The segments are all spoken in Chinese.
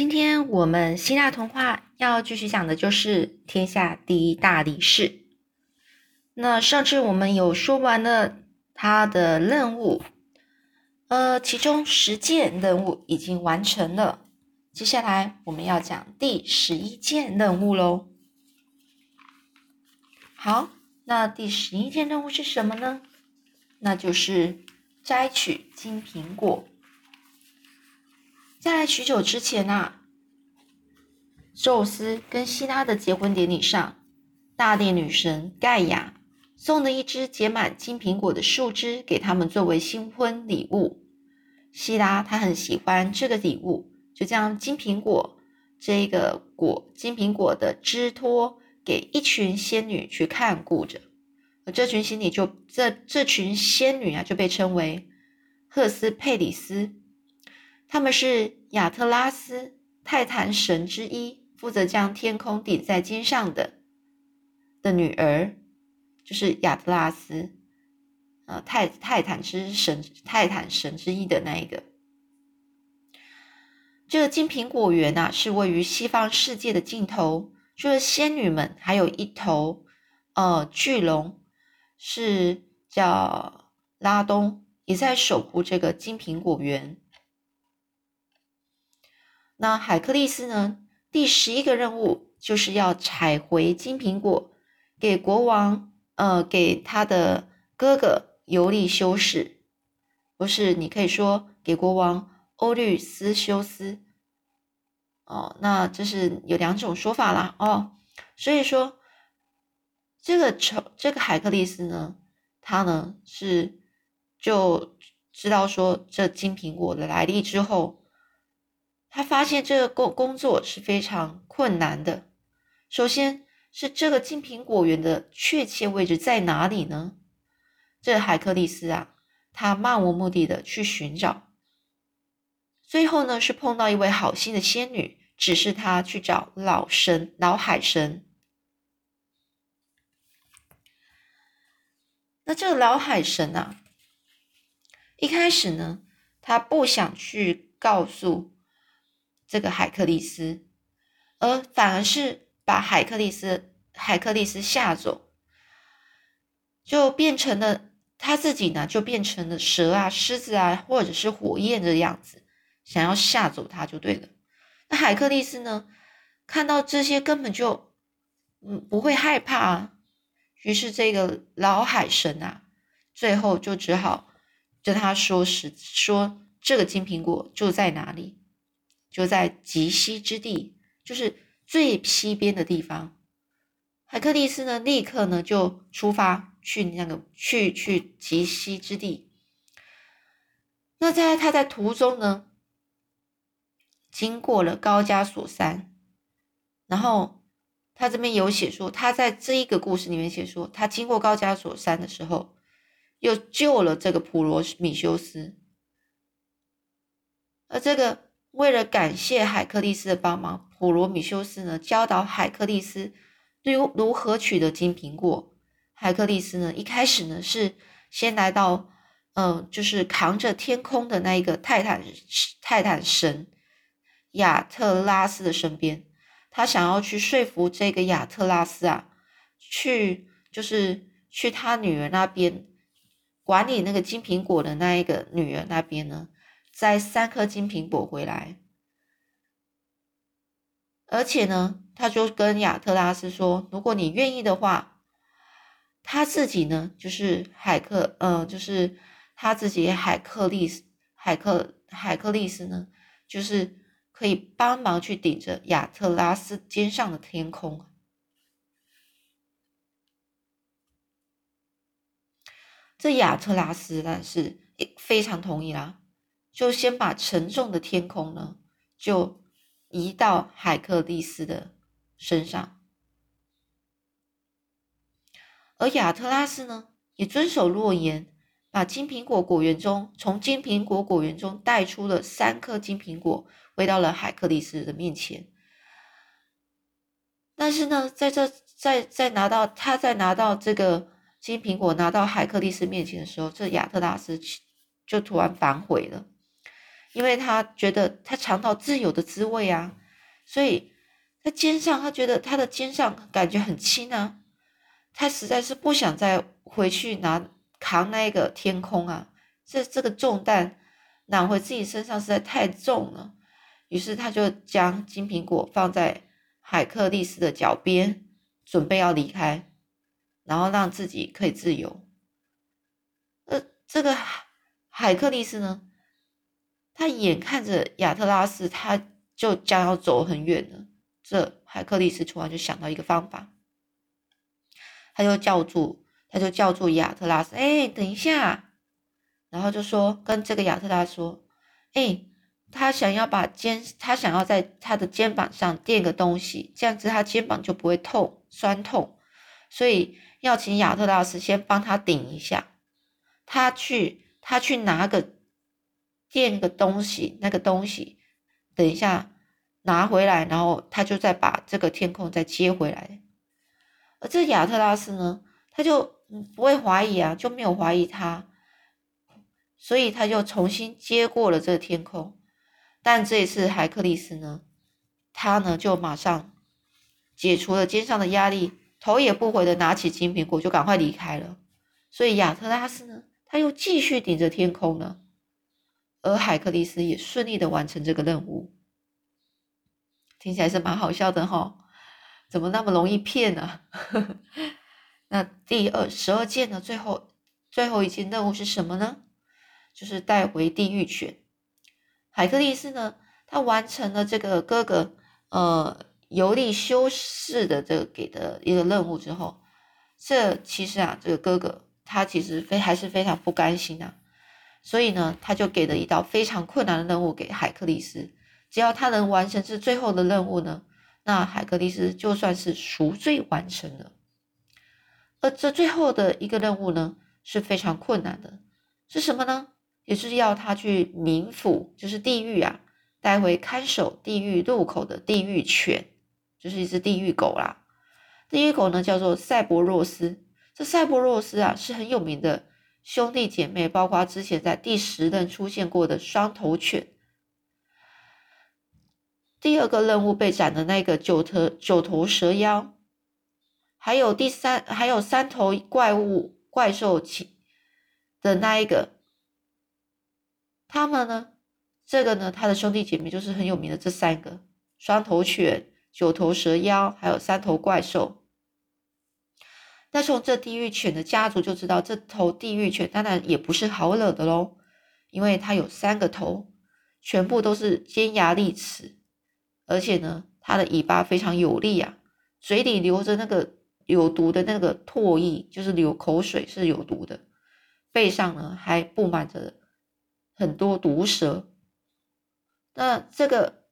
今天我们希腊童话要继续讲的就是天下第一大力士。那上次我们有说完了他的任务，呃，其中十件任务已经完成了。接下来我们要讲第十一件任务喽。好，那第十一件任务是什么呢？那就是摘取金苹果。在许久之前啊，宙斯跟希拉的结婚典礼上，大地女神盖亚送了一只结满金苹果的树枝给他们作为新婚礼物。希拉她很喜欢这个礼物，就将金苹果这个果金苹果的枝托给一群仙女去看顾着。而这群仙女就这这群仙女啊，就被称为赫斯佩里斯。他们是亚特拉斯泰坦神之一，负责将天空顶在肩上的的女儿，就是亚特拉斯，呃，泰泰坦之神泰坦神之一的那一个。这个金苹果园啊，是位于西方世界的尽头。除了仙女们，还有一头呃巨龙，是叫拉东，也在守护这个金苹果园。那海克力斯呢？第十一个任务就是要采回金苹果，给国王，呃，给他的哥哥尤利修士，不是？你可以说给国王欧律斯修斯。哦，那这是有两种说法啦。哦，所以说这个丑，这个海克力斯呢，他呢是就知道说这金苹果的来历之后。他发现这个工工作是非常困难的。首先是这个金苹果园的确切位置在哪里呢？这海克力斯啊，他漫无目的的去寻找，最后呢是碰到一位好心的仙女，指示他去找老神老海神。那这个老海神啊，一开始呢，他不想去告诉。这个海克力斯，而反而是把海克力斯海克力斯吓走，就变成了他自己呢，就变成了蛇啊、狮子啊，或者是火焰的样子，想要吓走他就对了。那海克力斯呢，看到这些根本就嗯不会害怕啊，于是这个老海神啊，最后就只好跟他说实说这个金苹果就在哪里。就在极西之地，就是最西边的地方。海克力斯呢，立刻呢就出发去那个去去极西之地。那在他在途中呢，经过了高加索山，然后他这边有写说，他在这一个故事里面写说，他经过高加索山的时候，又救了这个普罗米修斯，而这个。为了感谢海克力斯的帮忙，普罗米修斯呢教导海克力斯如如何取得金苹果。海克力斯呢一开始呢是先来到，嗯，就是扛着天空的那一个泰坦泰坦神亚特拉斯的身边，他想要去说服这个亚特拉斯啊，去就是去他女儿那边管理那个金苹果的那一个女儿那边呢。摘三颗金苹果回来，而且呢，他就跟亚特拉斯说：“如果你愿意的话，他自己呢，就是海克，嗯，就是他自己海克利斯，海克海克利斯呢，就是可以帮忙去顶着亚特拉斯肩上的天空。”这亚特拉斯但是非常同意啦。就先把沉重的天空呢，就移到海克利斯的身上，而亚特拉斯呢，也遵守诺言，把金苹果果园中从金苹果果园中带出了三颗金苹果，回到了海克利斯的面前。但是呢，在这在在拿到他在拿到这个金苹果拿到海克利斯面前的时候，这亚特拉斯就突然反悔了。因为他觉得他尝到自由的滋味啊，所以他肩上，他觉得他的肩上感觉很轻啊，他实在是不想再回去拿扛那个天空啊，这这个重担揽回自己身上实在太重了，于是他就将金苹果放在海克力斯的脚边，准备要离开，然后让自己可以自由。呃，这个海克力斯呢？他眼看着亚特拉斯，他就将要走很远了。这海克力斯突然就想到一个方法，他就叫住，他就叫住亚特拉斯，哎，等一下，然后就说跟这个亚特拉斯说，哎，他想要把肩，他想要在他的肩膀上垫个东西，这样子他肩膀就不会痛酸痛，所以要请亚特拉斯先帮他顶一下，他去他去拿个。垫个东西，那个东西，等一下拿回来，然后他就再把这个天空再接回来。而这亚特拉斯呢，他就不会怀疑啊，就没有怀疑他，所以他就重新接过了这个天空。但这一次海克力斯呢，他呢就马上解除了肩上的压力，头也不回的拿起金苹果就赶快离开了。所以亚特拉斯呢，他又继续顶着天空呢。而海克利斯也顺利的完成这个任务，听起来是蛮好笑的哈，怎么那么容易骗呢？那第二十二件呢？最后最后一件任务是什么呢？就是带回地狱犬。海克利斯呢，他完成了这个哥哥呃尤利修士的这个给的一个任务之后，这其实啊，这个哥哥他其实非还是非常不甘心啊。所以呢，他就给了一道非常困难的任务给海克力斯，只要他能完成这最后的任务呢，那海克力斯就算是赎罪完成了。而这最后的一个任务呢，是非常困难的，是什么呢？也是要他去冥府，就是地狱啊，带回看守地狱入口的地狱犬，就是一只地狱狗啦。地狱狗呢，叫做赛博洛斯。这赛博洛斯啊，是很有名的。兄弟姐妹，包括之前在第十任出现过的双头犬，第二个任务被斩的那个九头九头蛇妖，还有第三还有三头怪物怪兽起的那一个，他们呢？这个呢？他的兄弟姐妹就是很有名的这三个双头犬、九头蛇妖，还有三头怪兽。那从这地狱犬的家族就知道，这头地狱犬当然也不是好惹的喽，因为它有三个头，全部都是尖牙利齿，而且呢，它的尾巴非常有力啊，嘴里流着那个有毒的那个唾液，就是流口水是有毒的，背上呢还布满着很多毒蛇。那这个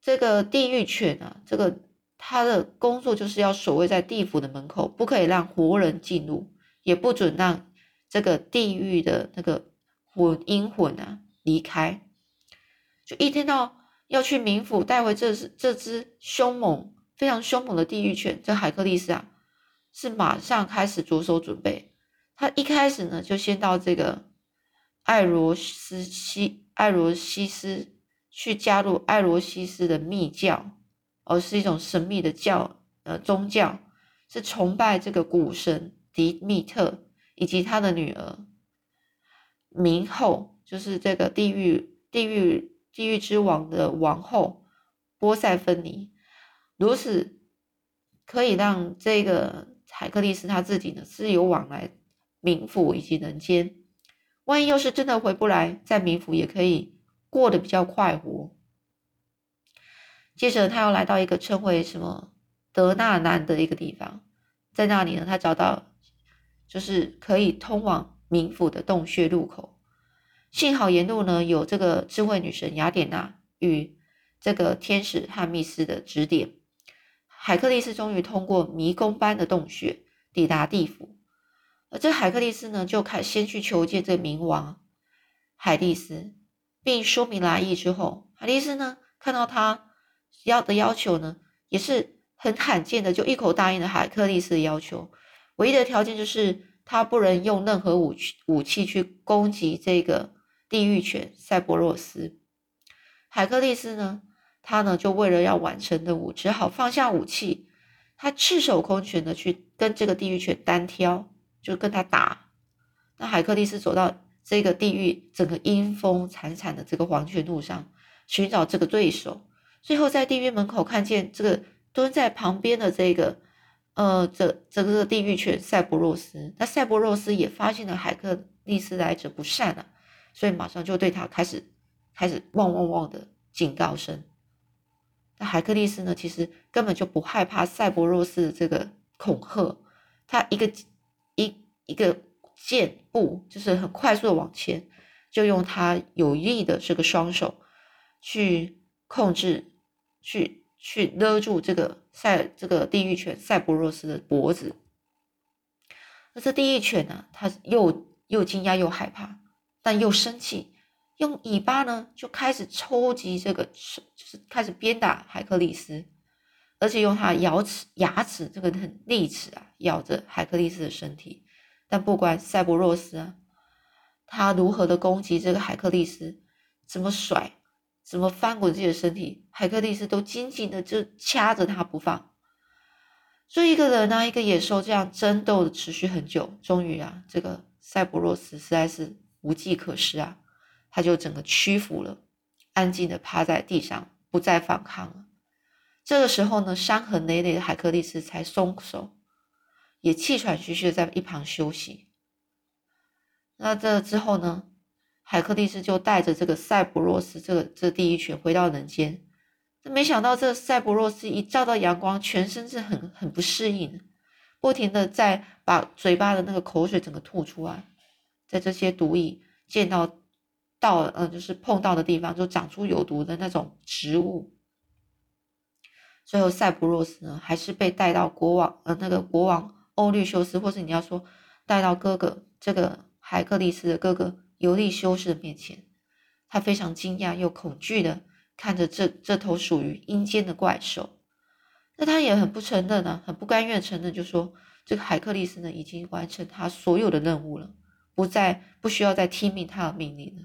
这个地狱犬啊，这个。他的工作就是要守卫在地府的门口，不可以让活人进入，也不准让这个地狱的那个魂阴魂啊离开。就一听到要去冥府带回这只这只凶猛、非常凶猛的地狱犬，这海克力斯啊是马上开始着手准备。他一开始呢，就先到这个艾罗斯西艾罗西斯去加入艾罗西斯的密教。而是一种神秘的教，呃，宗教是崇拜这个古神迪密特以及他的女儿冥后，就是这个地狱地狱地狱之王的王后波塞芬尼。如此可以让这个海克力斯他自己呢自由往来冥府以及人间。万一要是真的回不来，在冥府也可以过得比较快活。接着，他又来到一个称为什么德纳南的一个地方，在那里呢，他找到就是可以通往冥府的洞穴入口。幸好沿路呢有这个智慧女神雅典娜与这个天使汉密斯的指点，海克力斯终于通过迷宫般的洞穴抵达地府。而这海克力斯呢，就开先去求见这冥王海蒂斯，并说明来意之后，海蒂斯呢看到他。要的要求呢，也是很罕见的，就一口答应了海克力斯的要求。唯一的条件就是他不能用任何武器武器去攻击这个地狱犬赛博洛斯。海克力斯呢，他呢就为了要完成任务，只好放下武器，他赤手空拳的去跟这个地狱犬单挑，就跟他打。那海克力斯走到这个地狱整个阴风惨惨的这个黄泉路上，寻找这个对手，最后在地狱门口看见这个蹲在旁边的这个。呃，这这个地狱犬赛博洛斯，那赛博洛斯也发现了海克利斯来者不善了，所以马上就对他开始开始汪汪汪的警告声。那海克利斯呢，其实根本就不害怕赛博洛斯的这个恐吓，他一个一一个箭步，就是很快速的往前，就用他有力的这个双手去控制，去去勒住这个。赛这个地狱犬赛博若斯的脖子，那这地狱犬呢？它又又惊讶又害怕，但又生气，用尾巴呢就开始抽击这个，就是开始鞭打海克力斯，而且用它咬齿牙齿这个很利齿啊，咬着海克力斯的身体。但不管赛博若斯啊，他如何的攻击这个海克力斯，怎么甩。怎么翻滚自己的身体，海克力斯都紧紧的就掐着他不放。所以一个人啊，一个野兽这样争斗的持续很久，终于啊，这个塞博洛斯实在是无计可施啊，他就整个屈服了，安静的趴在地上，不再反抗了。这个时候呢，伤痕累累的海克力斯才松手，也气喘吁吁的在一旁休息。那这之后呢？海克力斯就带着这个赛博洛斯这个这第一犬回到人间，没想到这赛博洛斯一照到阳光，全身是很很不适应，不停的在把嘴巴的那个口水整个吐出来，在这些毒蚁见到到嗯就是碰到的地方就长出有毒的那种植物，最后赛博洛斯呢还是被带到国王呃那个国王欧律修斯，或是你要说带到哥哥这个海克力斯的哥哥。尤利修士的面前，他非常惊讶又恐惧的看着这这头属于阴间的怪兽。那他也很不承认呢，很不甘愿承认，就说这个海克力斯呢已经完成他所有的任务了，不再不需要再听命他的命令了。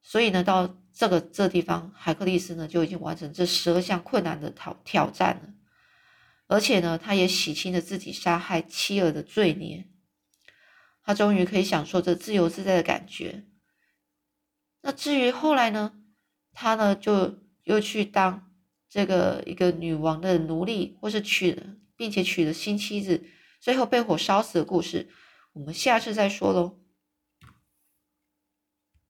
所以呢，到这个这地方，海克力斯呢就已经完成这十二项困难的挑挑战了，而且呢，他也洗清了自己杀害妻儿的罪孽。他终于可以享受这自由自在的感觉。那至于后来呢？他呢就又去当这个一个女王的奴隶，或是娶了，并且娶了新妻子，最后被火烧死的故事，我们下次再说喽。